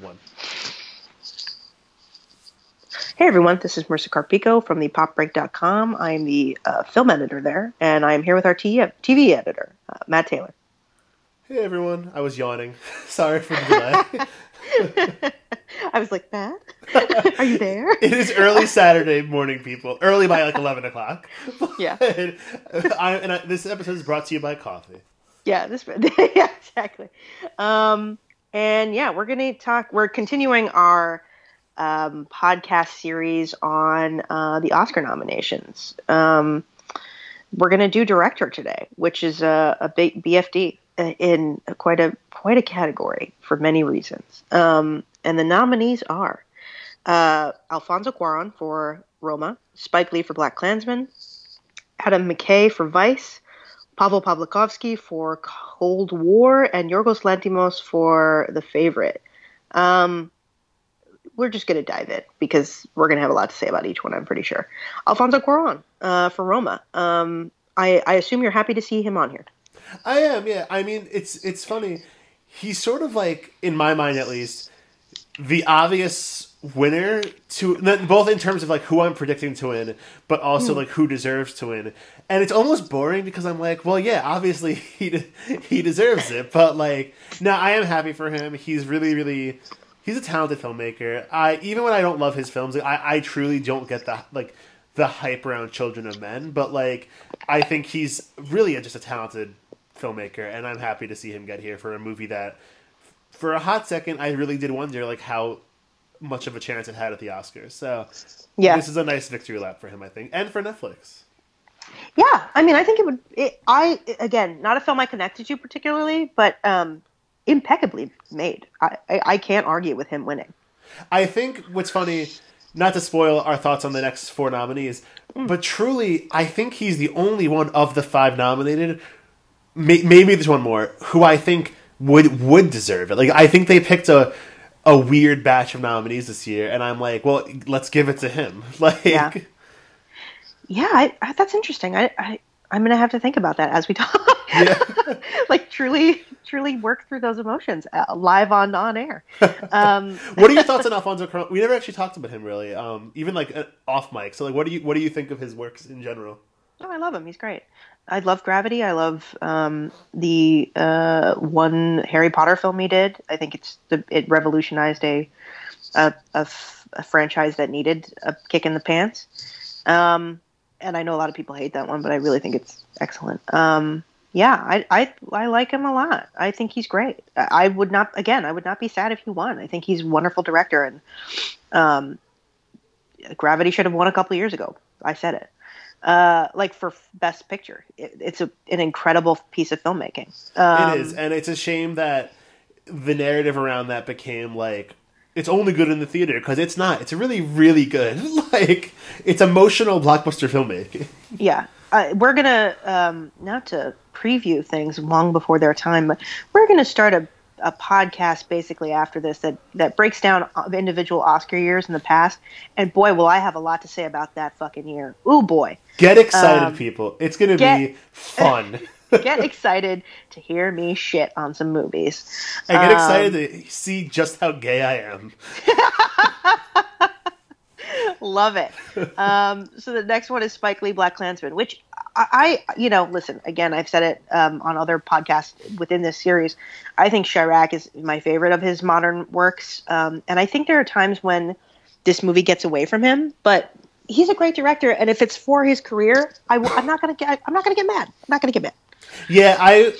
one. Hey everyone, this is Marisa Carpico from the popbreak.com. I'm the uh, film editor there, and I'm here with our TV, TV editor, uh, Matt Taylor. Hey everyone, I was yawning. Sorry for the delay. I was like, Matt, are you there? it is early Saturday morning, people. Early by like 11 o'clock. Yeah. I, and I, this episode is brought to you by coffee. Yeah, this yeah, exactly. Um, and yeah, we're going to talk, we're continuing our um, podcast series on uh, the Oscar nominations. Um, we're going to do director today, which is a, a big BFD in quite a quite a category for many reasons. Um, and the nominees are uh, Alfonso Cuarón for Roma, Spike Lee for BlacKkKlansman, Adam McKay for Vice, Pavel Pawlikowski for Cold War, and Yorgos Lanthimos for The Favorite. Um, we're just going to dive in because we're going to have a lot to say about each one. I'm pretty sure. Alfonso Cuarón uh, for Roma. Um, I, I assume you're happy to see him on here. I am. Yeah. I mean, it's it's funny. He's sort of like, in my mind at least, the obvious winner to both in terms of like who I'm predicting to win, but also mm. like who deserves to win. And it's almost boring because I'm like, well, yeah, obviously he he deserves it, but like, no, I am happy for him. He's really, really he's a talented filmmaker. I even when I don't love his films, like, I I truly don't get the like the hype around Children of Men, but like I think he's really a, just a talented filmmaker, and I'm happy to see him get here for a movie that, for a hot second, I really did wonder like how much of a chance it had at the Oscars. So yeah, this is a nice victory lap for him, I think, and for Netflix. Yeah, I mean, I think it would. It, I again, not a film I connected to particularly, but um, impeccably made. I, I, I can't argue with him winning. I think what's funny, not to spoil our thoughts on the next four nominees, mm. but truly, I think he's the only one of the five nominated. May, maybe there's one more who I think would would deserve it. Like I think they picked a a weird batch of nominees this year, and I'm like, well, let's give it to him. Like, yeah, yeah, I, I, that's interesting. I, I I'm gonna have to think about that as we talk. Yeah. like truly, truly work through those emotions uh, live on on air. Um, what are your thoughts on Alfonso Cuarón? We never actually talked about him really, um, even like uh, off mic. So like, what do you what do you think of his works in general? Oh, I love him. He's great. I love Gravity. I love um, the uh, one Harry Potter film he did. I think it's the, it revolutionized a a, a, f- a franchise that needed a kick in the pants. Um, and I know a lot of people hate that one, but I really think it's excellent. Um, yeah, I, I I like him a lot. I think he's great. I would not again. I would not be sad if he won. I think he's a wonderful director, and um, Gravity should have won a couple years ago. I said it. Uh, like for Best Picture, it, it's a, an incredible piece of filmmaking. Um, it is, and it's a shame that the narrative around that became like it's only good in the theater because it's not. It's really, really good. like it's emotional blockbuster filmmaking. Yeah, uh, we're gonna um, not to preview things long before their time, but we're gonna start a a podcast basically after this that that breaks down individual Oscar years in the past. And boy, will I have a lot to say about that fucking year. Ooh boy! Get excited, um, people! It's gonna be fun. get excited to hear me shit on some movies. I get um, excited to see just how gay I am. Love it. Um, so the next one is Spike Lee BlacKkKlansman, which I, I you know, listen again. I've said it um, on other podcasts within this series. I think Chi-Raq is my favorite of his modern works, um, and I think there are times when this movie gets away from him, but he's a great director, and if it's for his career, I, am not gonna get. I'm not gonna get mad. I'm not gonna get mad. Yeah, I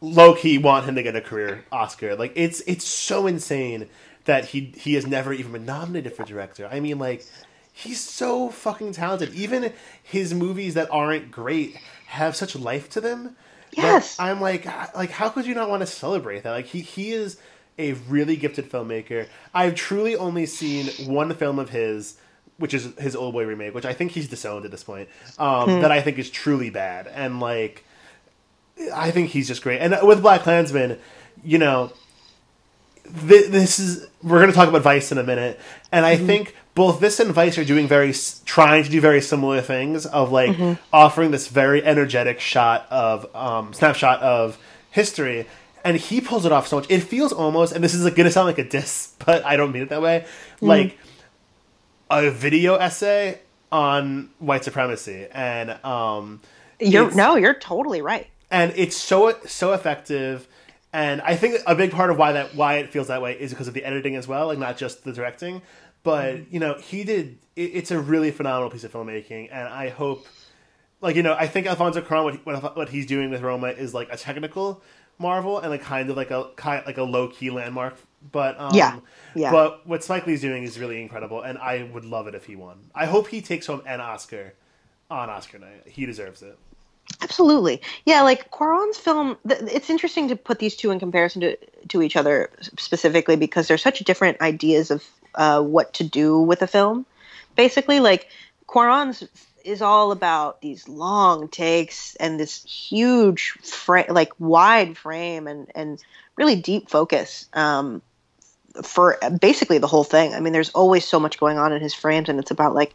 low key want him to get a career Oscar. Like it's it's so insane that he he has never even been nominated for director. I mean, like he's so fucking talented. Even his movies that aren't great have such life to them. Yes, I'm like like how could you not want to celebrate that? Like he he is a really gifted filmmaker. I've truly only seen one film of his which is his old boy remake, which I think he's disowned at this point. Um, hmm. That I think is truly bad, and like I think he's just great. And with BlacKkKlansman, you know, th- this is we're going to talk about Vice in a minute, and I mm-hmm. think both this and Vice are doing very trying to do very similar things of like mm-hmm. offering this very energetic shot of um, snapshot of history. and he pulls it off so much. It feels almost, and this is going to sound like a diss, but I don't mean it that way. Like a video essay on white supremacy, and um, You're no, you're totally right. and it's so so effective. And I think a big part of why that why it feels that way is because of the editing as well, like not just the directing. But you know, he did. It, it's a really phenomenal piece of filmmaking, and I hope, like you know, I think Alfonso Cuarón what, what what he's doing with Roma is like a technical marvel and like kind of like a kind like a low key landmark. But um, Yeah, yeah. But what Spike Lee's doing is really incredible, and I would love it if he won. I hope he takes home an Oscar on Oscar night. He deserves it. Absolutely. Yeah, like Cuarón's film, th- it's interesting to put these two in comparison to, to each other specifically because they're such different ideas of uh, what to do with a film. Basically, like Cuarón's is all about these long takes and this huge, fra- like wide frame and, and really deep focus um, for basically the whole thing. I mean, there's always so much going on in his frames, and it's about like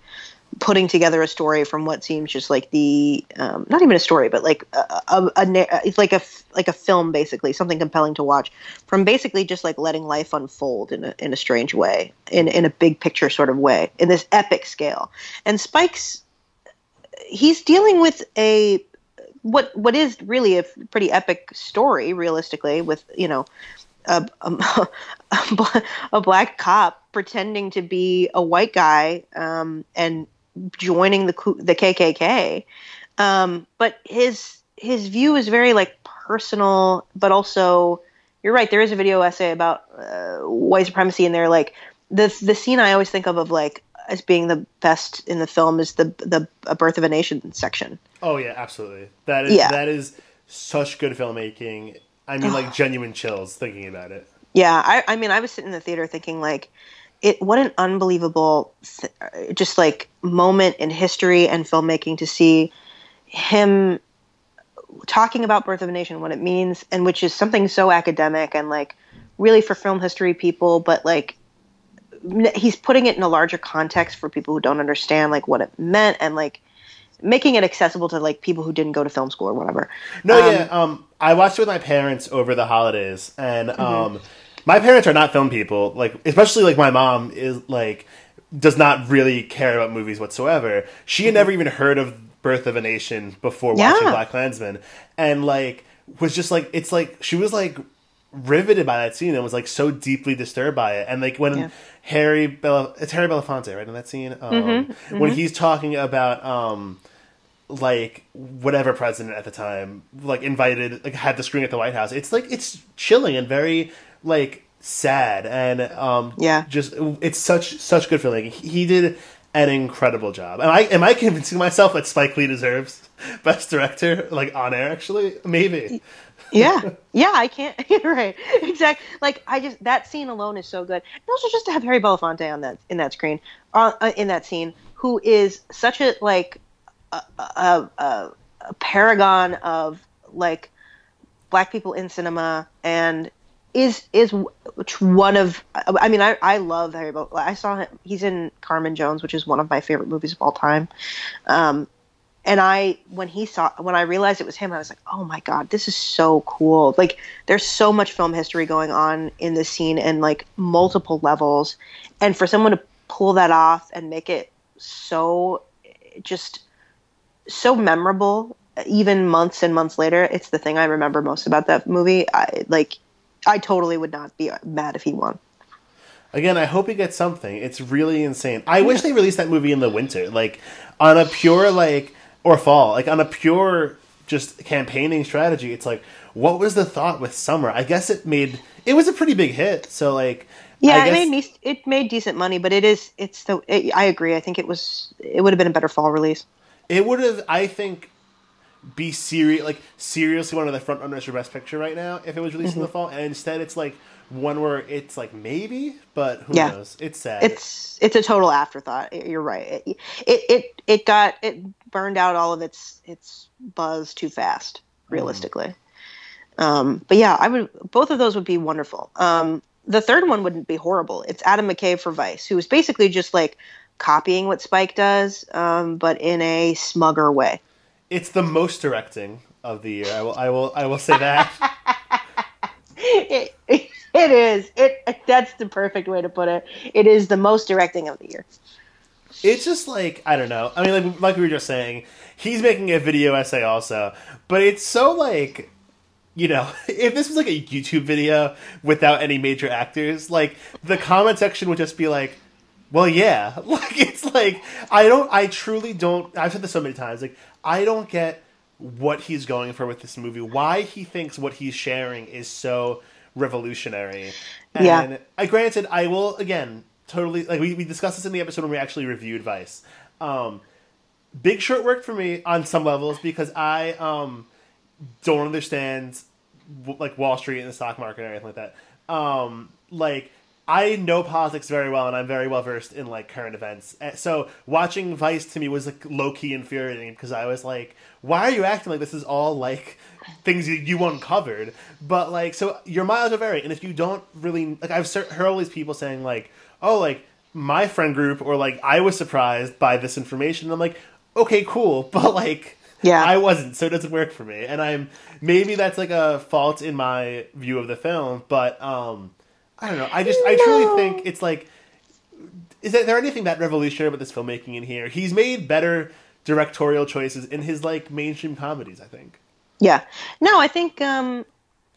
putting together a story from what seems just like the um, not even a story but like a, a, a it's like a like a film basically something compelling to watch from basically just like letting life unfold in a in a strange way in in a big picture sort of way in this epic scale and Spike's he's dealing with a what what is really a pretty epic story realistically with you know a, a, a black cop pretending to be a white guy um, and joining the the KKK. Um, but his his view is very like personal, but also you're right. There is a video essay about uh, white supremacy, and they're like the the scene I always think of of like as being the best in the film is the the A Birth of a Nation section. Oh yeah, absolutely. That is Yeah. that is such good filmmaking. I mean, like genuine chills thinking about it. Yeah, I, I mean, I was sitting in the theater thinking like, it what an unbelievable, th- uh, just like moment in history and filmmaking to see him talking about Birth of a Nation, what it means, and which is something so academic and like really for film history people, but like he's putting it in a larger context for people who don't understand like what it meant and like making it accessible to like people who didn't go to film school or whatever. No, Um, yeah. Um, I watched it with my parents over the holidays, and Mm-hmm. um, my parents are not film people. Like, especially like my mom is like does not really care about movies whatsoever. She had never even heard of Birth of a Nation before watching Mm-hmm. BlacKkKlansman, and like was just like it's like she was like riveted by that scene and was like so deeply disturbed by it. And like when Yeah. Harry Bela, it's Harry Belafonte, right in that scene, um, Mm-hmm. when he's talking about um, like whatever president at the time like invited like had the screen at the White House. It's like it's chilling and very like sad and um Yeah. just it's such such good feeling. He did an incredible job. Am I am I convincing myself that Spike Lee deserves best director like on air actually? Maybe. Yeah. Yeah i can't right. Exactly like i just that scene alone is so good. And also just to have harry belafonte on that in that screen uh, uh, in that scene who is such a like a, a, a, paragon of like black people in cinema and is is one of I mean I, I love Harry Bel- I saw him he's in Carmen Jones which is one of my favorite movies of all time. Um and I when he saw when I realized it was him I was like oh my god this is so cool. Like there's so much film history going on in this scene and like multiple levels. And for someone to pull that off and make it so just so memorable even months and months later it's the thing i remember most about that movie. I like i totally would not be mad if he won. Again, I hope he gets something. It's really insane. I wish they released that movie in the winter, like on a pure like or fall, like on a pure just campaigning strategy. It's like, what was the thought with summer? I guess it made it was a pretty big hit. So like, yeah it made me it made decent money but it is it's the it, i agree i think it was it would have been a better fall release It would have, I think, be serious, like seriously one of the front runners for Best Picture right now if it was released in Mm-hmm. the fall. And instead, it's like one where it's like maybe, but who Yeah. knows? It's sad. it's it's a total afterthought you're right it, it it it got it burned out all of its its buzz too fast realistically um but yeah i would both of those would be wonderful um the third one wouldn't be horrible it's adam mckay for vice who is basically just like copying what spike does um but in a smugger way it's the most directing of the year. I will, I will, I will say that. it, it, it is. It that's the perfect way to put it. It is the most directing of the year. It's just like I don't know. I mean, like like we were just saying, he's making a video essay also, but it's so like you know, if this was like a YouTube video without any major actors, like the comment section would just be like, "Well, yeah." Like it's like I don't I truly don't I've said this so many times. Like I don't get what he's going for with this movie. Why he thinks what he's sharing is so revolutionary. And Yeah. I granted I will again totally like we, we discussed this in the episode when we actually reviewed Vice. Um Big Short worked for me on some levels because I um don't understand like Wall Street and the stock market or anything like that. Um, like I know politics very well, and I'm very well versed in like current events. So watching Vice to me was like low key infuriating because I was like, why are you acting like this is all like things you, you uncovered? But like, so your miles are vary, and if you don't really like, I've heard all these people saying like, oh, like my friend group or like I was surprised by this information. And I'm like, okay, cool, but like. Yeah. I wasn't, so it doesn't work for me. And I'm maybe that's like a fault in my view of the film, but um I don't know. I just I truly think it's like is there anything that revolutionary about this filmmaking in here? He's made better directorial choices in his like mainstream comedies, I think. Yeah. No, I think um,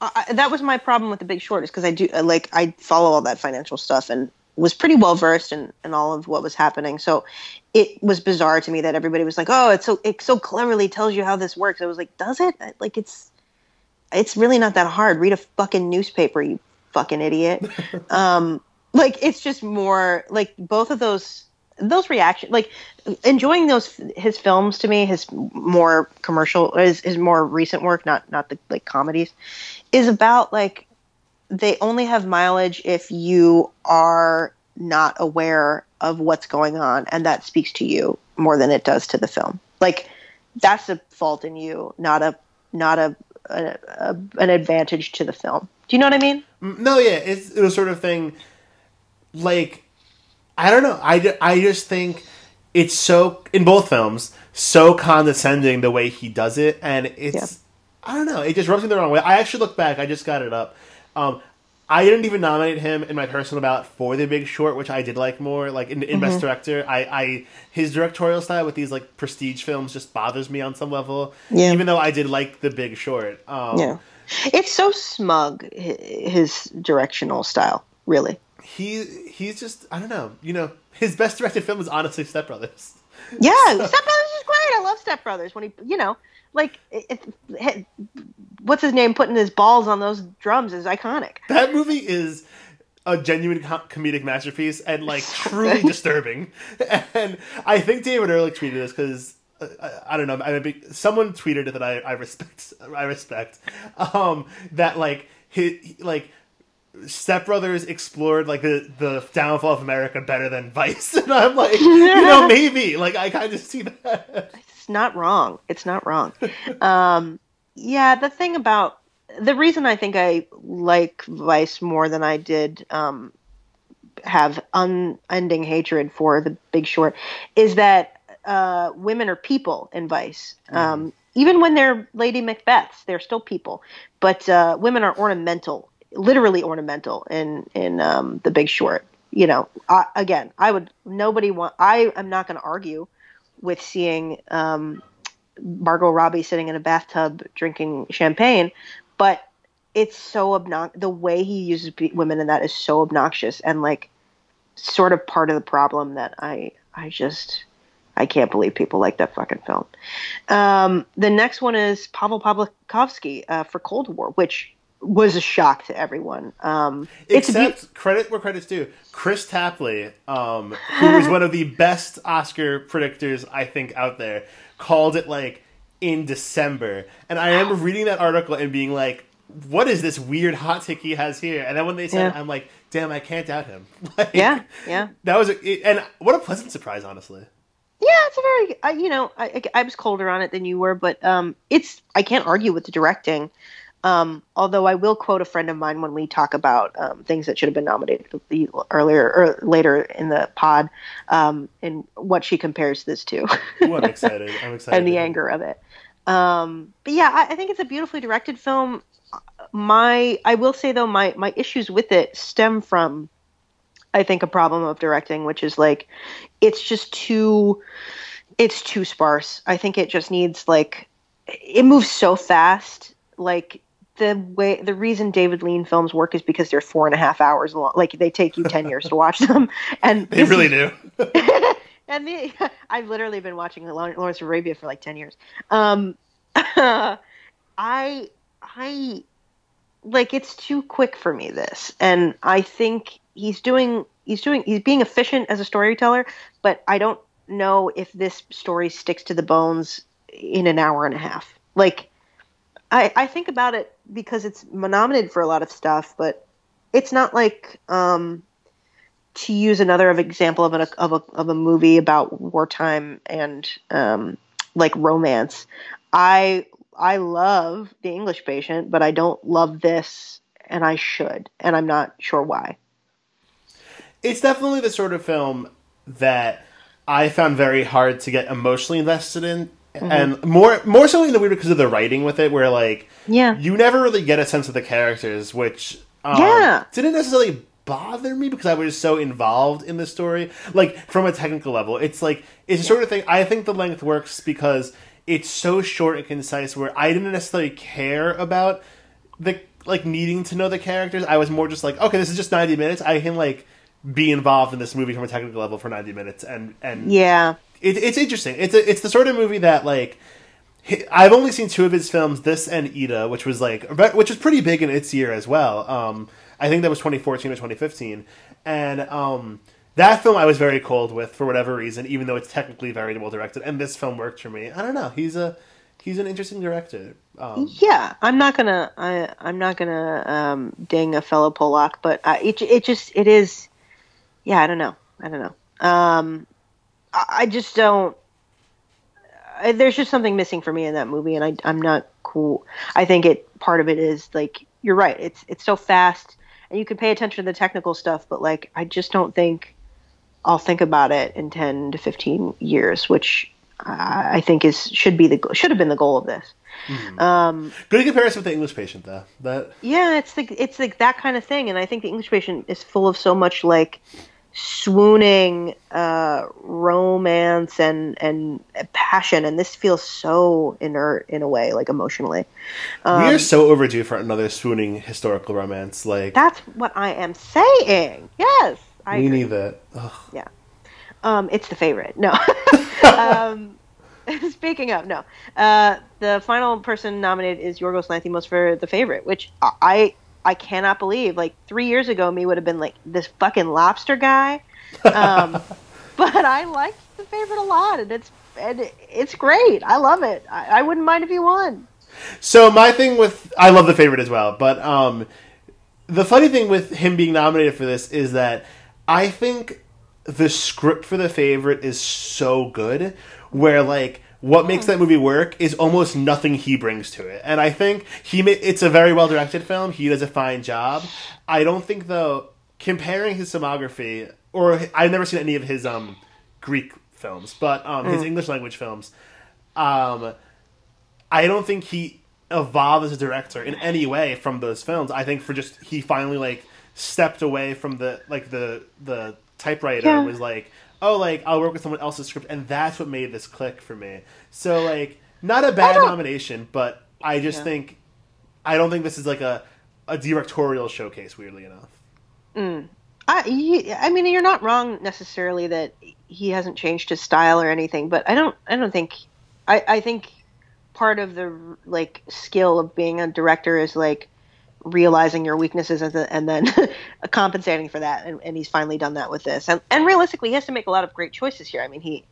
I, that was my problem with The Big Short is because I do uh, like I follow all that financial stuff and was pretty well versed in, in all of what was happening. So it was bizarre to me that everybody was like, "Oh, it's so it so cleverly tells you how this works." I was like, "Does it? Like it's it's really not that hard. Read a fucking newspaper, you fucking idiot." um, like it's just more like both of those those reactions, like enjoying those his films to me his more commercial his, his more recent work not not the like comedies is about like they only have mileage if you are not aware of what's going on and that speaks to you more than it does to the film like that's a fault in you not a not a, a, a an advantage to the film do you know what i mean mm, No, yeah, it's it was sort of thing. Like, I don't know. I, I just think it's so in both films so condescending the way he does it, and it's Yeah. I don't know. It just rubs me the wrong way. I actually look back. I just got it up. Um, I didn't even nominate him in my personal ballot for The Big Short, which I did like more. Like in, in Mm-hmm. Best Director, I, I his directorial style with these like prestige films just bothers me on some level. Yeah. Even though I did like The Big Short. Um, yeah it's so smug his directional style really he he's just I don't know. You know, his best directed film is honestly Step Brothers. Yeah, Step Brothers is great. I love Step Brothers. When he, you know, like, it, it, what's his name putting his balls on those drums is iconic. That movie is a genuine com- comedic masterpiece and like truly disturbing. And I think David Ehrlich tweeted this because. Uh, I, I don't know. I mean, someone tweeted it that I, I respect. I respect um, that like he, like Step Brothers explored like the the downfall of America better than Vice, and I'm like, you know, maybe like I kind of see that. It's not wrong. It's not wrong. um, yeah, the thing about the reason I think I like Vice more than I did um, have unending hatred for The Big Short is that uh, women are people in Vice. Um, even when they're Lady Macbeths, they're still people. But uh, women are ornamental, literally ornamental in in um, The Big Short. You know, I, again, I would nobody want. I am not going to argue with seeing um, Margot Robbie sitting in a bathtub drinking champagne, but it's so obnoxious. The way he uses women in that is so obnoxious and like sort of part of the problem that I I just I can't believe people like that fucking film. Um, the next one is Pavel Pawlikowski uh, for Cold War, which was a shock to everyone. Um, Except beau- credit where credit's due. Kris Tapley, um, who was one of the best Oscar predictors I think out there, called it like in December, and I remember reading that article and being like, "What is this weird hot take he has here?" And then when they said, Yeah. "I'm like, damn, I can't doubt him." Like, yeah, yeah. that was a, it, and what a pleasant surprise, honestly. Yeah, it's a very, I, you know, I, I I was colder on it than you were, but um, it's I can't argue with the directing. Um, although I will quote a friend of mine when we talk about um, things that should have been nominated earlier or later in the pod, um, and what she compares this to, Ooh, I'm excited. I'm excited. and the anger of it. Um, but yeah, I, I think it's a beautifully directed film. my I will say though my my issues with it stem from I think a problem of directing, which is like it's just too it's too sparse. I think it just needs like it moves so fast. Like the way the reason David Lean films work is because they're four and a half hours long. Like they take you ten years to watch them, and They really do. and the, I've literally been watching Lawrence of Arabia for like ten years. Um, I I like it's too quick for me this, and I think he's doing he's doing he's being efficient as a storyteller, but I don't know if this story sticks to the bones in an hour and a half. Like I I think about it because it's nominated for a lot of stuff, but it's not like um to use another of example of a of a of a movie about wartime and um, like romance. I I love The English Patient, but I don't love this, and I should, and I'm not sure why. It's definitely the sort of film that I found very hard to get emotionally invested in. Mm-hmm. And more, more so in the weird because of the writing with it, where like, yeah, you never really get a sense of the characters, which um, yeah didn't necessarily bother me because I was so involved in the story. Like from a technical level, it's like it's the sort of thing. I think the length works because it's so short and concise. Where I didn't necessarily care about the like needing to know the characters. I was more just like, okay, this is just ninety minutes. I can like be involved in this movie from a technical level for ninety minutes, and and yeah, it, it's interesting. It's a, it's the sort of movie that like. I've only seen two of his films, this and Ida, which was like, which was pretty big in its year as well. Um, I think that was 2014 or 2015, and um, that film I was very cold with for whatever reason, even though it's technically very well directed. And this film worked for me. I don't know. He's a he's an interesting director. Um, yeah, I'm not gonna I I'm not gonna um, ding a fellow Polak, but uh, it it just it is. Yeah, I don't know. I don't know. Um, I, just don't. I, there's just something missing for me in that movie, and I I'm not cool. I think it part of it is like you're right. It's it's so fast and you can pay attention to the technical stuff, but like I just don't think I'll think about it in 10 to 15 years, which I think is should be the should have been the goal of this. Mm-hmm. Um, Good comparison with the English Patient, though. That yeah, it's like it's like that kind of thing, and I think the English Patient is full of so much like swooning uh, romance and and passion, and this feels so inert in a way, like emotionally. Um, we are so overdue for another swooning historical romance. Like that's what I am saying. Yes, I we agree. need that. Ugh. Yeah, um, it's the favorite. No. um, speaking of no, uh, the final person nominated is Yorgos Lanthimos for the favorite, which I I cannot believe. Like three years ago, me would have been like this fucking lobster guy. Um, but I liked the favorite a lot, and it's and it's great. I love it. I, I, wouldn't mind if he won. So my thing with I love the favorite as well, but um, the funny thing with him being nominated for this is that I think the script for the favorite is so good, where like what makes that movie work is almost nothing he brings to it. And I think he ma- it's a very well directed film. He does a fine job. I don't think though comparing his filmography or I've never seen any of his um Greek films, but um his mm. English language films um I don't think he evolved as a director in any way from those films. I think for just he finally like stepped away from the like the the typewriter yeah. was like oh, like I'll work with someone else's script, and that's what made this click for me. So like, not a bad nomination, but I just yeah. think I don't think this is like a a directorial showcase. Weirdly enough. Mm. I I mean, you're not wrong necessarily that he hasn't changed his style or anything, but I don't I don't think I I think part of the like skill of being a director is like realizing your weaknesses and, and then compensating for that. And, and, he's finally done that with this. And, and realistically he has to make a lot of great choices here. I mean he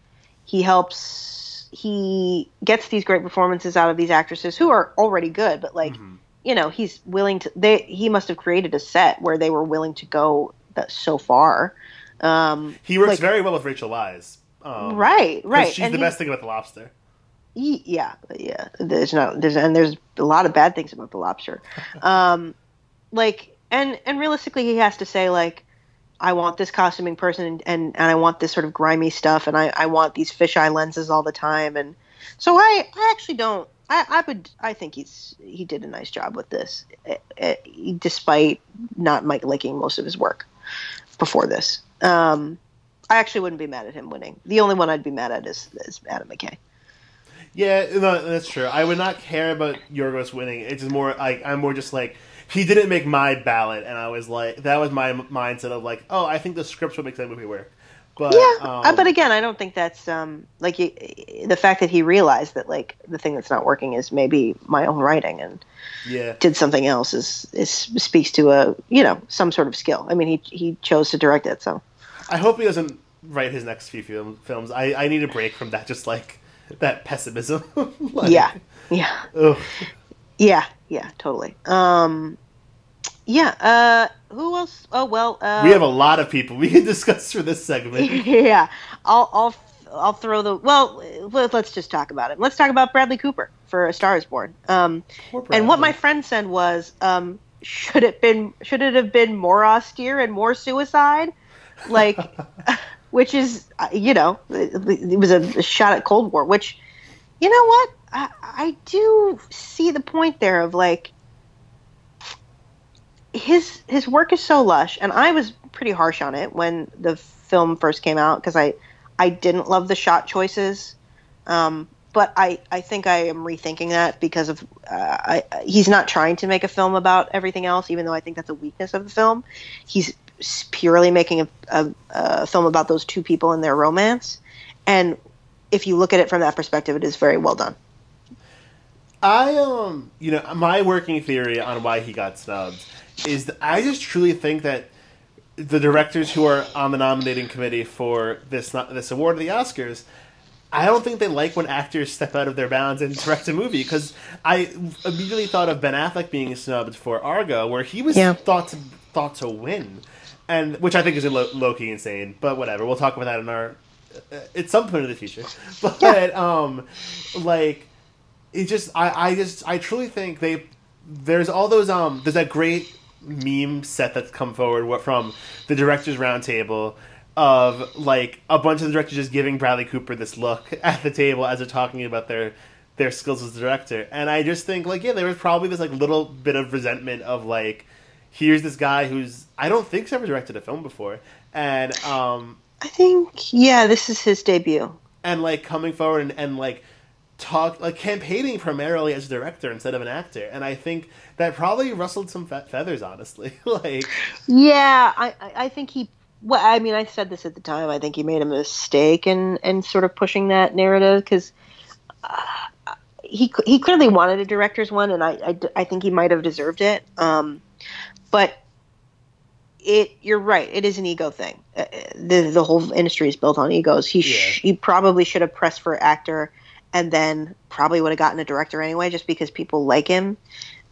he helps he gets these great performances out of these actresses who are already good but like mm-hmm. you know he's willing to they he must have created a set where they were willing to go that so far. Um, he works like, very well with rachel weisz um, right right. she's and the he, best thing about the lobster yeah, yeah. There's no there's and there's a lot of bad things about the lobster. Um, like and and realistically, he has to say like, I want this costuming person and and, and I want this sort of grimy stuff and I I want these fisheye lenses all the time and so I I actually don't I, I would. I think he's he did a nice job with this, eh, eh, despite not Mike liking most of his work before this. Um, I actually wouldn't be mad at him winning. The only one I'd be mad at is, is Adam McKay. Yeah, no, that's true. I would not care about Yorgos winning. It's just more like I'm more just like he didn't make my ballot, and I was like that was my mindset of like, oh, I think the script will make that movie work. But, yeah, um, but again, I don't think that's um, like he, the fact that he realized that like the thing that's not working is maybe my own writing and yeah, did something else is, is speaks to a you know some sort of skill. I mean, he he chose to direct it, so I hope he doesn't write his next few film, films. I I need a break from that, just like that pessimism. like, yeah, yeah, ugh. yeah, yeah, totally. Um, yeah. Uh, who else? Oh well. Uh, we have a lot of people we can discuss for this segment. yeah, I'll I'll I'll throw the well. Let's just talk about it. Let's talk about Bradley Cooper for A Star Is Born. Um, and what my friend said was, um, should it been should it have been more austere and more suicide, like, which is uh, you know it was a shot at Cold War. Which, you know what, I, I do see the point there of like his his work is so lush, and I was pretty harsh on it when the film first came out because I I didn't love the shot choices. Um, but I, I think I am rethinking that because of uh, I, he's not trying to make a film about everything else, even though I think that's a weakness of the film. He's purely making a, a, a film about those two people and their romance, and if you look at it from that perspective, it is very well done. I um, you know, my working theory on why he got snubbed is that I just truly think that the directors who are on the nominating committee for this this award of the Oscars, I don't think they like when actors step out of their bounds and direct a movie because I immediately thought of Ben Affleck being snubbed for Argo, where he was Yeah. thought to thought to win, and which I think is low key insane. But whatever, we'll talk about that in our uh, at some point in the future. But um, like it just I, I just I truly think they there's all those um there's that great meme set that's come forward from the directors roundtable of like a bunch of the directors just giving Bradley Cooper this look at the table as they're talking about their their skills as a director and I just think like yeah there was probably this like little bit of resentment of like here's this guy who's I don't think's ever directed a film before and um I think yeah, this is his debut. and like coming forward and, and like talk like campaigning primarily as a director instead of an actor and i think that probably rustled some fe- feathers honestly like Yeah, I, I I think he. Well, I mean, I said this at the time. I think he made a mistake in in sort of pushing that narrative because uh, he he clearly wanted a director's one, and I I, I think he might have deserved it. Um, but it you're right. It is an ego thing. Uh, the the whole industry is built on egos. He sh- he probably should have pressed for actor, and then probably would have gotten a director anyway, just because people like him.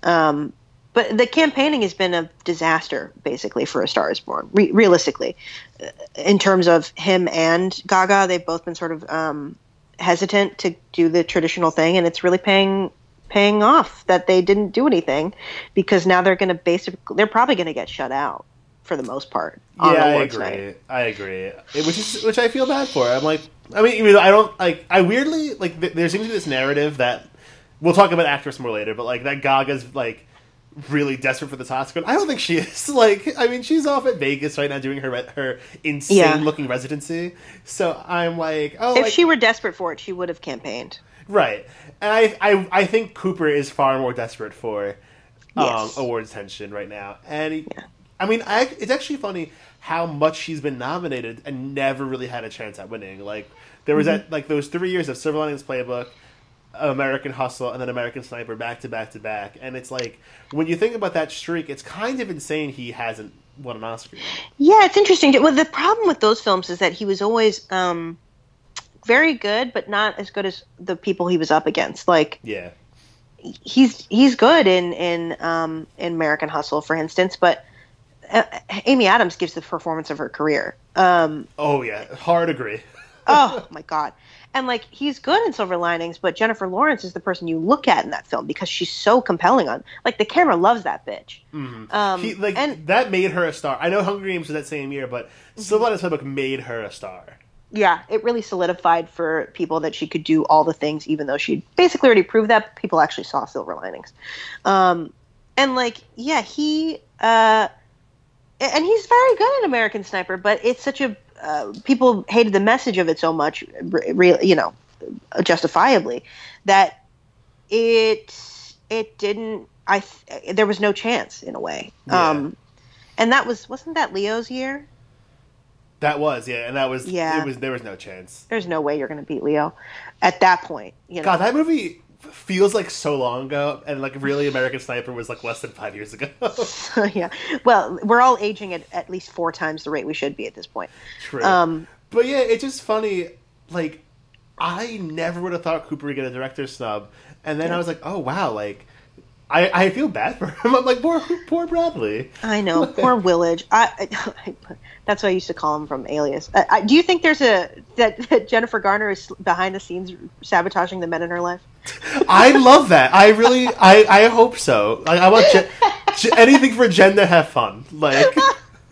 Um, but the campaigning has been a disaster, basically, for A Star Is Born. Re- realistically, Uh, in terms of him and Gaga, they've both been sort of um, hesitant to do the traditional thing, and it's really paying paying off that they didn't do anything because now they're going to basically they're probably going to get shut out for the most part. On yeah i agree night. i agree It- which is which i feel bad for i'm like i mean even i don't like i weirdly like th- there seems to be this narrative that we'll talk about actress more later but like that gaga's like really desperate for this oscar i don't think she is like i mean she's off at vegas right now doing her her insane Yeah. looking residency so i'm like oh If like, she were desperate for it, she would have campaigned. Right, and I, I I think Cooper is far more desperate for um, Yes. awards attention right now, and he, I mean, I, it's actually funny how much he's been nominated and never really had a chance at winning. Like there was that like those three years of Silver Linings Playbook, American Hustle, and then American Sniper back to back to back, and it's like when you think about that streak, it's kind of insane he hasn't won an Oscar. Yeah, it's interesting. Well, the problem with those films is that he was always um, very good, but not as good as the people he was up against. Like Yeah, he's he's good in in um, in American Hustle, for instance, but uh, Amy Adams gives the performance of her career. Um, oh yeah, hard agree. oh my god! And like he's good in Silver Linings, but Jennifer Lawrence is the person you look at in that film because she's so compelling. On like the camera loves that bitch. Um, He, like and that made her a star. I know Hunger Games was that same year, but Silver Linings Playbook made her a star. Yeah, it really solidified for people that she could do all the things, even though she'd basically already proved that. People actually saw silver linings. Um, and like, yeah, he, uh, and he's very good at American Sniper, but it's such a, uh, people hated the message of it so much, re- you know, justifiably, that it, it didn't, I, there was no chance in a way. Yeah. Um, and that was, wasn't that Leo's year? That was yeah, and that was yeah. It was there was no chance. There's no way you're going to beat Leo at that point. You know? God, that movie feels like so long ago, and like really, American Sniper was like less than five years ago. yeah, well, we're all aging at at least four times the rate we should be at this point. True. Um, but yeah, it's just funny. Like, I never would have thought Cooper would get a director snub, and then yeah. I was like, oh wow, like I, I feel bad for him. I'm like poor poor Bradley. I know poor Willage. I, I, that's what I used to call him from Alias. Uh, I, do you think there's a that, that, Jennifer Garner is behind the scenes sabotaging the men in her life? I love that. I really I, I hope so. Like, I want Jen, anything for Jen to have fun. Like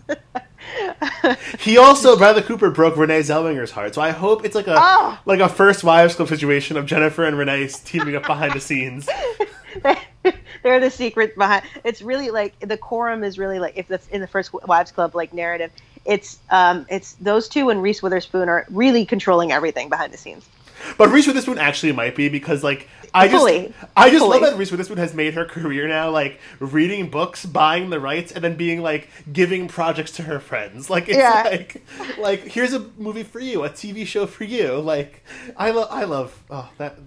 he also Bradley Cooper broke Renee Zellweger's heart, so I hope it's like a oh. like a first wives club situation of Jennifer and Renee teaming up behind the scenes. They're the secret behind. It's really like the quorum is really like if that's in the first wives club like narrative. It's um it's those two and Reese Witherspoon are really controlling everything behind the scenes. But Reese Witherspoon actually might be because like I just Fully. I just Fully. love that Reese Witherspoon has made her career now like reading books, buying the rights, and then being like giving projects to her friends. Like it's yeah. like like here's a movie for you, a TV show for you. Like I love I love oh that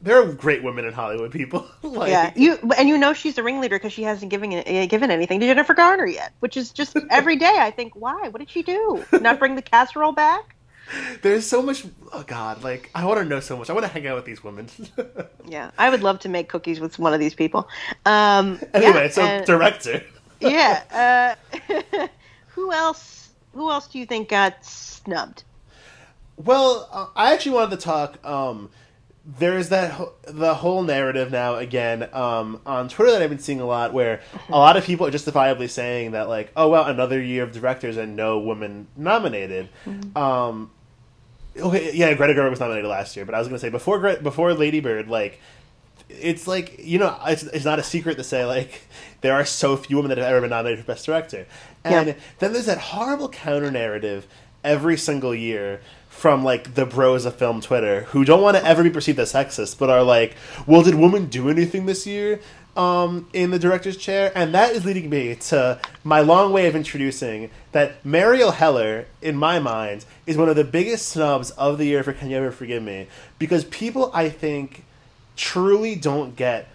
there are great women in Hollywood, people. like, yeah, you and you know she's the ringleader because she hasn't given uh, given anything to Jennifer Garner yet, which is just every day I think, why? What did she do? Not bring the casserole back? There's so much. Oh God, like I want to know so much. I want to hang out with these women. yeah, I would love to make cookies with one of these people. Um, anyway, yeah, so and, director. yeah. Uh, who else? Who else do you think got snubbed? Well, uh, I actually wanted to talk. Um, there's that the whole narrative now again um, on Twitter that I've been seeing a lot, where a lot of people are justifiably saying that like, oh well, another year of directors and no women nominated. Mm-hmm. Um, okay, yeah, Greta Gerwig was nominated last year, but I was gonna say before Gre- before Lady Bird, like it's like you know it's, it's not a secret to say like there are so few women that have ever been nominated for best director and yeah. then there's that horrible counter narrative every single year from like the bros of film Twitter who don't want to ever be perceived as sexist, but are like, well, did women do anything this year um, in the director's chair? And that is leading me to my long way of introducing that Marielle Heller, in my mind, is one of the biggest snubs of the year for Can You Ever Forgive Me? Because people, I think, truly don't get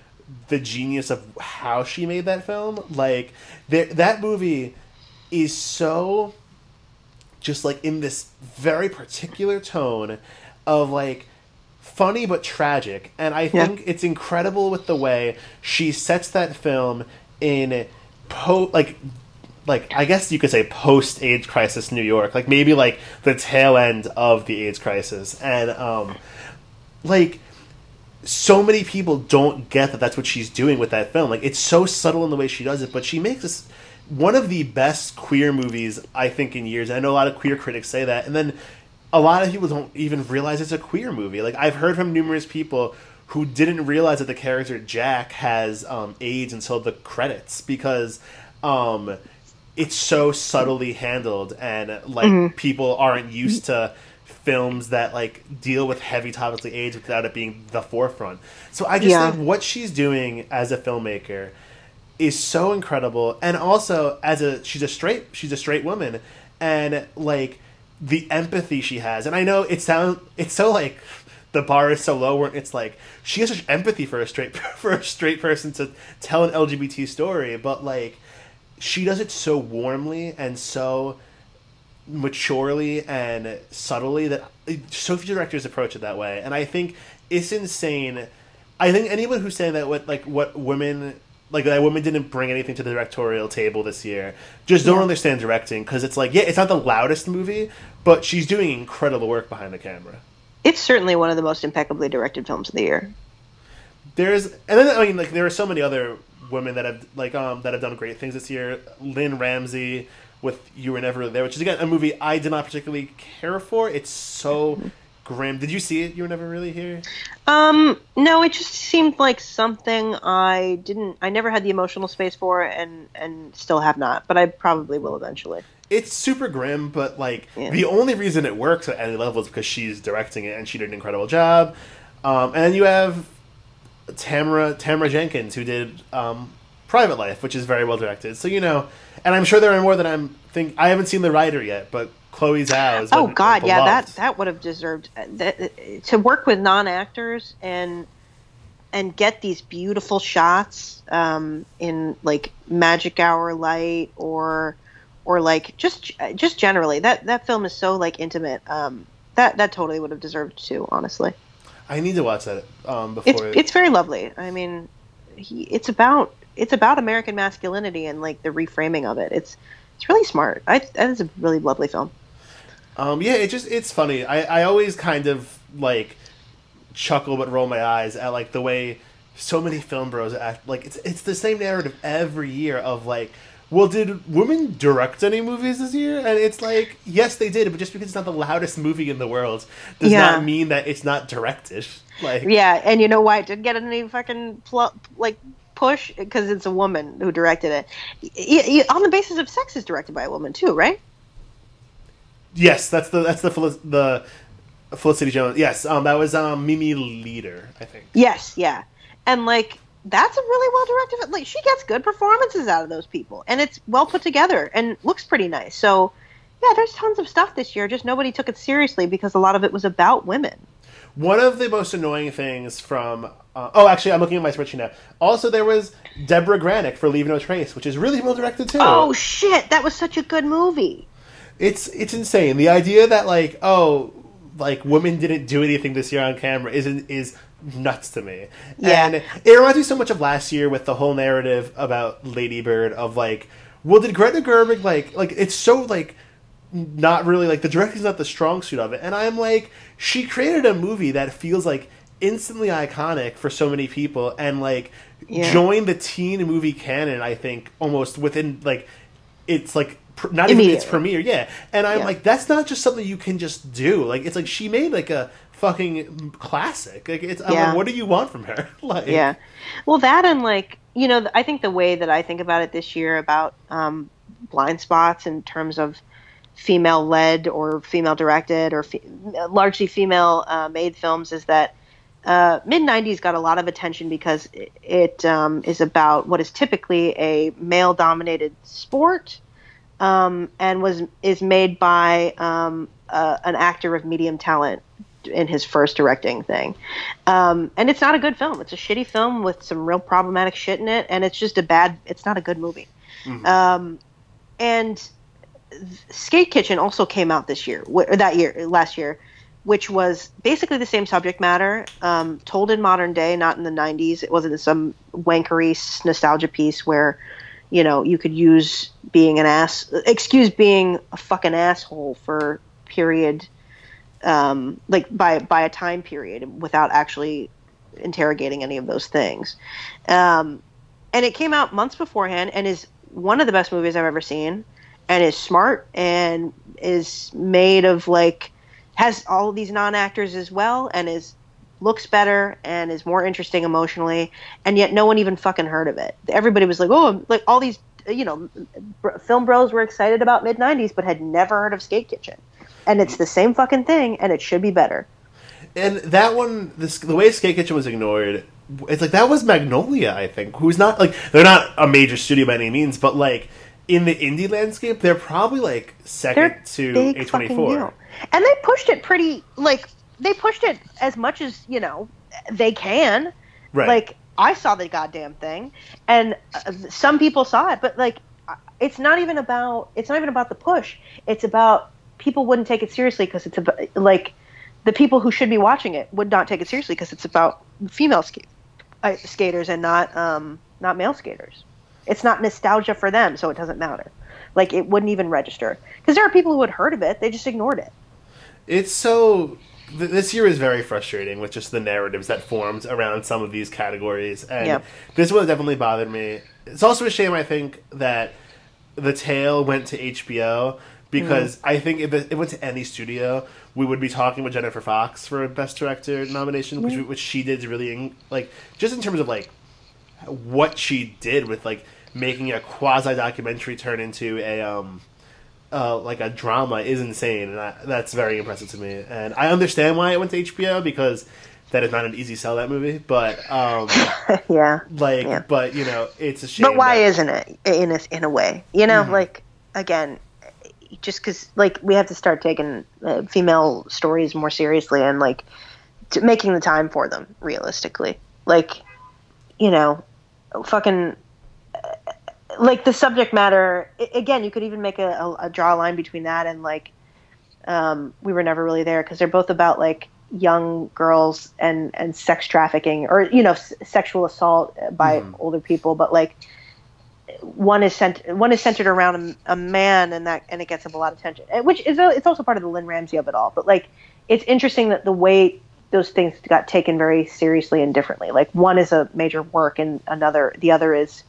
the genius of how she made that film. Like, that movie is so just like in this very particular tone of like funny but tragic. And I think yeah. it's incredible with the way she sets that film in po like like I guess you could say post AIDS crisis New York, like maybe like the tail end of the AIDS crisis, and um, like so many people don't get that that's what she's doing with that film. Like it's so subtle in the way she does it, but she makes this one of the best queer movies I think in years. I know a lot of queer critics say that, and then a lot of people don't even realize it's a queer movie. Like I've heard from numerous people who didn't realize that the character Jack has um, AIDS until the credits because um, it's so subtly handled, and like mm-hmm. people aren't used to films that like deal with heavy topics like AIDS without it being the forefront. So I just yeah. think what she's doing as a filmmaker is so incredible. And also as a she's a straight she's a straight woman. And like the empathy she has. And i know it sounds it's so like the bar is so low where it's like she has such empathy for a straight for a straight person to tell an lgbt story. But like she does it so warmly and so maturely and subtly that so few directors approach it that way. And i think it's insane. I think anyone who's saying that what like what women like that woman didn't bring anything to the directorial table this year. Just don't yeah. understand directing because it's like yeah, it's not the loudest movie, but she's doing incredible work behind the camera. It's certainly one of the most impeccably directed films of the year. There's and then I mean like there are so many other women that have like um that have done great things this year. Lynne Ramsay with You Were Never There, which is again a movie I did not particularly care for. It's so grim. Did you see it? You were never really here. Um, no, it just seemed like something I didn't. I never had the emotional space for, and and still have not. But I probably will eventually. It's super grim, but like Yeah. the only reason it works at any level is because she's directing it and she did an incredible job. Um, and then you have Tamara Tamara Jenkins who did um, Private Life, which is very well directed. So you know, and I'm sure there are more that I'm think I haven't seen The writer yet, but Chloe Zhao. Has Oh God, yeah, that that would have deserved uh, that, to work with non actors and and get these beautiful shots um, in like magic hour light or or like just just generally that that film is so like intimate. Um, that that totally would have deserved to honestly. I need to watch that um, It's before. it's very lovely. I mean, he, it's about it's about American masculinity and like the reframing of it. It's it's really smart. I that is a really lovely film. Um, yeah, it just it's funny. I, I always kind of like chuckle but roll my eyes at like the way so many film bros act. Like it's it's the same narrative every year of like, well, did women direct any movies this year? And it's like, yes, they did, but just because it's not the loudest movie in the world does Yeah. not mean that it's not directed. Like, Yeah, and you know why it didn't get any fucking pl- like push because it's a woman who directed it. Y- y- on the basis of sex is directed by a woman too, right? Yes, that's the that's the Felic- the Felicity Jones. Yes, um, that was um Mimi Leder, I think. Yes, yeah, and like that's a really well directed. Like she gets good performances out of those people, and it's well put together and looks pretty nice. So yeah, there's tons of stuff this year. Just nobody took it seriously because a lot of it was about women. One of the most annoying things from uh, oh, actually, I'm looking at my spreadsheet now. Also, there was Deborah Granik for Leave No Trace, which is really well directed too. Oh shit, that was such a good movie. It's it's insane. The idea that like oh, like women didn't do anything this year on camera isn't is nuts to me. Yeah. And it reminds me so much of last year with the whole narrative about Lady Bird of like, well, did Greta Gerwig like like it's so like not really like the directing's not the strong suit of it, and I'm like, she created a movie that feels like instantly iconic for so many people, and like Yeah. joined the teen movie canon. I think almost within like it's like not even its premiere, yeah. And I'm Yeah. like, that's not just something you can just do. Like it's like she made like a fucking classic. Like it's Yeah. like, what do you want from her? like Yeah. Well, that and like you know, I think the way that I think about it this year about um, blind spots in terms of female led or female directed or fe- largely female uh, made films is that uh, mid 90s got a lot of attention because it, it um, is about what is typically a male dominated sport um, and was is made by um, uh, an actor of medium talent in his first directing thing. Um, and it's not a good film. It's a shitty film with some real problematic shit in it, and it's just a bad. It's not a good movie. Um, and Skate Kitchen also came out this year, or that year, last year, which was basically the same subject matter, um, told in modern day, not in the '90s. It wasn't some wankery nostalgia piece where, you know, you could use being an ass, excuse being a fucking asshole for period, um, like by by a time period without actually interrogating any of those things. Um, and it came out months beforehand and is one of the best movies I've ever seen and is smart and is made of like has all of these non-actors as well and is looks better and is more interesting emotionally and yet no one even fucking heard of it everybody was like oh like all these you know br- film bros were excited about mid 90s but had never heard of skate kitchen and it's the same fucking thing and it should be better And that one, this, the way Skate Kitchen was ignored, it's like that was Magnolia. I think who's not like they're not a major studio by any means, but like in the indie landscape, they're probably like second they're to A twenty four. And they pushed it pretty like they pushed it as much as you know they can. Right. Like I saw the goddamn thing, and uh, some people saw it, but like uh, it's not even about it's not even about the push. It's about people wouldn't take it seriously because it's about like the people who should be watching it would not take it seriously because it's about female sk- uh, skaters and not um, not male skaters. It's not nostalgia for them, so it doesn't matter. Like it wouldn't even register because there are people who had heard of it, they just ignored it. It's so. Th- This year is very frustrating with just the narratives that formed around some of these categories, and Yeah. this one definitely bothered me. It's also a shame, I think, that the tale went to HBO because I think if it, it went to any studio, we would be talking with Jennifer Fox for a Best Director nomination, which, which she did really like just in terms of like what she did with like making a quasi documentary turn into a um uh, like a drama is insane, and I, that's very impressive to me. And I understand why it went to HBO because that is not an easy sell that movie, but um, yeah. like, Yeah. but you know, it's a shame. But why that- isn't it in a, in a way? You know, Mhm. like again, just because like we have to start taking uh, female stories more seriously and like t- making the time for them realistically. Like, you know, fucking. Like the subject matter, again, you could even make a, a, a draw line between that and like, um, we were never really there because they're both about like young girls and and sex trafficking or you know s- sexual assault by Mhm. older people, but like one is cent- one is centered around a, a man and that and it gets up a lot of attention which is a, it's also part of the Lynne Ramsay of it all but like it's interesting that the way those things got taken very seriously and differently like one is a major work and another the other is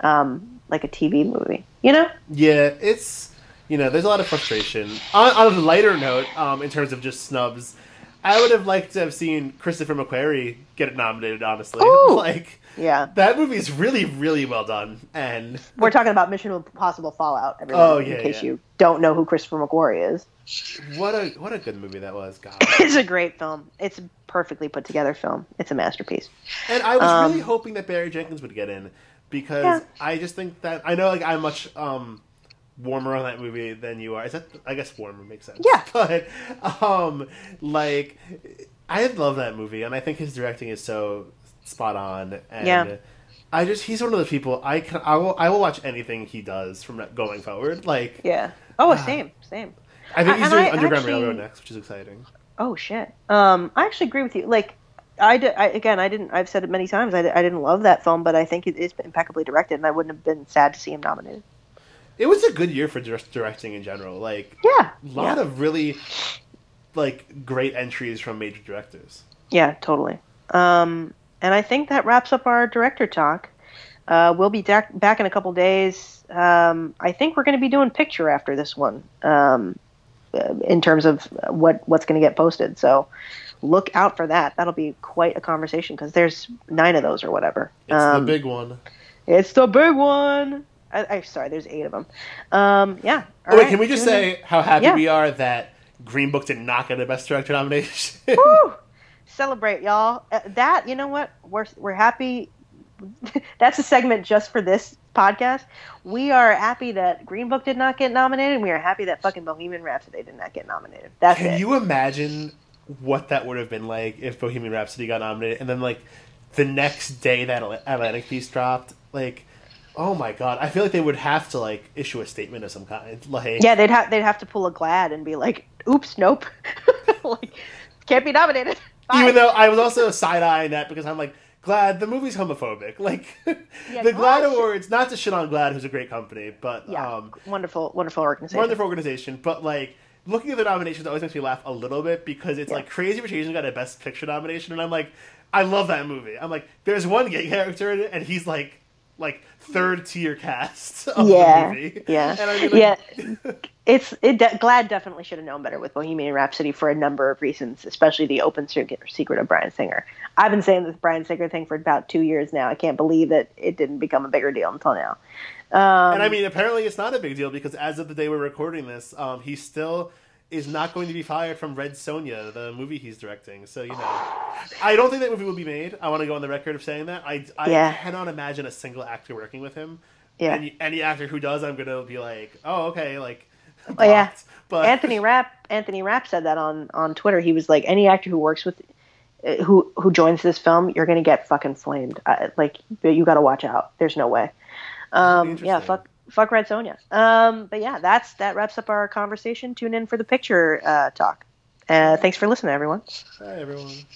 um, like a TV movie you know Yeah, it's you know, there's a lot of frustration. On, on a lighter note, um, in terms of just snubs, I would have liked to have seen Christopher McQuarrie get it nominated. Honestly, Ooh. like yeah that movie is really, really well done, and we're talking about Mission Impossible Fallout everyone Oh, yeah, in case yeah. you don't know who Christopher McQuarrie is what a what a good movie that was. God, it's a great film it's a perfectly put together film it's a masterpiece and I was Um, really hoping that Barry Jenkins would get in because Yeah. I just think that I know like I'm much um warmer on that movie than you are. Is that I guess warmer makes sense. Yeah. But um like I love that movie and I think his directing is so spot on and Yeah. I just he's one of those people I can I will I will watch anything he does from going forward. Like yeah oh Ah. same same I think he's doing I Underground actually- Railroad next, which is exciting. Oh shit. Um, I actually agree with you. Like, I, did, I again, I didn't. I've said it many times. I, I didn't love that film, but I think it is impeccably directed, and I wouldn't have been sad to see him nominated. It was a good year for directing in general. Like Yeah. a lot yeah. of really like great entries from major directors. Yeah, totally. Um, and I think that wraps up our director talk. Uh, we'll be dac- back in a couple days. Um, I think we're going to be doing picture after this one, um, uh, in terms of what what's going to get posted. So look out for that. That'll be quite a conversation because there's nine of those or whatever. It's Um, the big one. It's the big one. I, I sorry, there's eight of them. Um, yeah. Oh, wait, right, can we just tune in. say how happy Yeah. we are that Green Book did not get a Best Director nomination? Woo! Celebrate, y'all. Uh, that you know what? We're we're happy. That's a segment just for this podcast. We are happy that Green Book did not get nominated. and We are happy that fucking Bohemian Rhapsody did not get nominated. That's Can it. you imagine what that would have been like if Bohemian Rhapsody got nominated and then like the next day that Atlantic piece dropped? Like, oh my god, I feel like they would have to like issue a statement of some kind. Like, yeah, they'd have they'd have to pull a GLAAD and be like, "Oops, nope, like can't be nominated." Bye. even though I was also side eyeing that because I'm like. GLAAD the movie's homophobic. Like the GLAAD GLAAD- Awards, not to shit on GLAAD, who's a great company, but yeah, um, wonderful, wonderful organization. wonderful organization. But like looking at the nominations always makes me laugh a little bit because it's Yeah. like Crazy Rich Asians got a Best Picture nomination, and I'm like, I love that movie. I'm like, there's one gay character in it, and he's like, like third tier cast of Yeah, the movie. yeah. I mean, like, It's it. De- GLAAD definitely should have known better with Bohemian Rhapsody for a number of reasons, especially the open secret, secret of Bryan Singer. I've been saying this Bryan Singer thing for about two years now. I can't believe that it didn't become a bigger deal until now. Um, and I mean, apparently it's not a big deal because as of the day we're recording this, um, he still is not going to be fired from Red Sonja, the movie he's directing. So you know, I don't think that movie will be made. I want to go on the record of saying that. I I Yeah. cannot imagine a single actor working with him. yeah, Any, any actor who does, I'm gonna be like, oh okay, like. Oh, yeah. But Anthony Rapp. Anthony Rapp said that on on Twitter. He was like, any actor who works with, uh, who who joins this film, you're gonna get fucking flamed. Uh, like you got to watch out. There's no way. Um, yeah, fuck. Fuck Red Sonja. Um, but yeah, that's that wraps up our conversation. Tune in for the picture uh, talk. Uh, thanks for listening, everyone. Hi everyone.